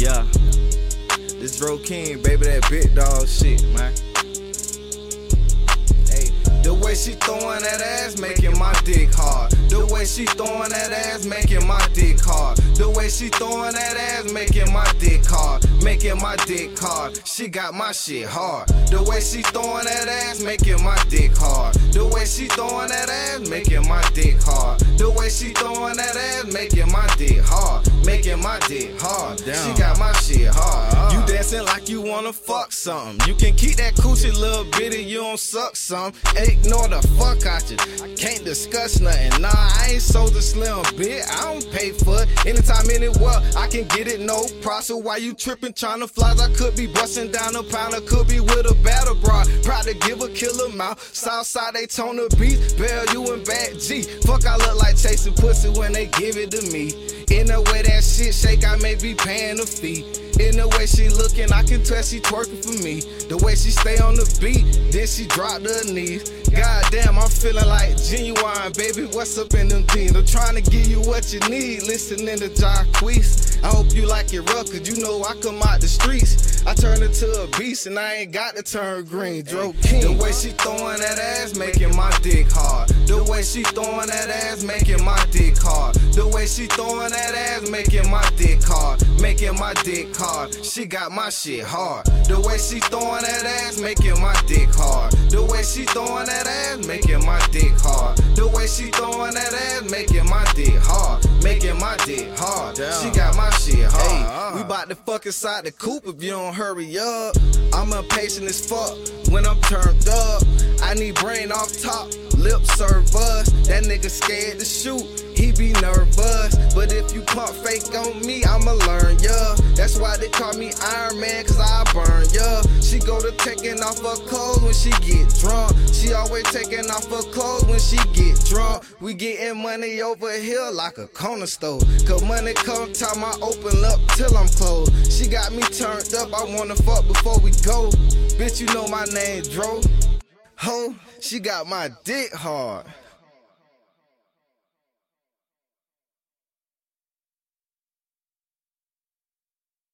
Yeah. This Dro King, baby, that big dog shit, man. Hey, the way she throwing that ass making my dick hard. The way she throwing that ass, making my dick hard. The way she throwing that ass, making my dick hard. Making my dick hard. She got my shit hard. The way she throwing that ass, making my dick hard. The way she throwing that ass, making my dick hard. The way she throwing that ass, making my dick hard. Making my dick hard. She got my shit hard. Dancing like you wanna fuck something. You can keep that coochie little bitty, you don't suck some. Ignore the fuck out you. I can't discuss nothing. Nah, I ain't sold the slim bit. I don't pay for it. Anytime, anywhere, I can get it, no price. Why you tripping, trying to flies? I could be busting down a pound, I could be with a battle bra. Proud to give a killer mouth. Southside Daytona Beach, Bell, you and Bad G. Fuck, I look like chasing pussy when they give it to me. In the way that shit shake, I may be paying a fee. In the way she looking, I can tell she twerking for me. The way she stay on the beat, then she drop her knees. Goddamn, I'm feeling like Ginuwine, baby. What's up in them jeans? I'm trying to give you what you need. Listening to Jacquees. I hope you like it rough, cause you know I come out the streets. I turn into a beast and I ain't got to turn green. Dro King. The way she throwing that ass, making my dick hard. Way she throwing that ass, making my dick hard. The way she throwing that ass, making my dick hard. Making my dick hard. She got my shit hard. The way she throwing that ass, making my dick hard. The way she throwing that ass, making my dick hard. The way she throwing that ass, making my dick hard. Making my dick hard. She got my shit hard. Hey, we to fuck inside the coop if you don't hurry up. I'm impatient as fuck when I'm turned up. I need brain off top, lip service. That nigga scared to shoot, he be nervous. But if you pump fake on me, why they call me Iron Man, cause I burn ya. She go to taking off her clothes when she get drunk. She always taking off her clothes when she get drunk. We getting money over here like a corner store. Cause money come time I open up till I'm closed. She got me turned up, I wanna fuck before we go. Bitch, you know my name, Dro. Ho, she got my dick hard.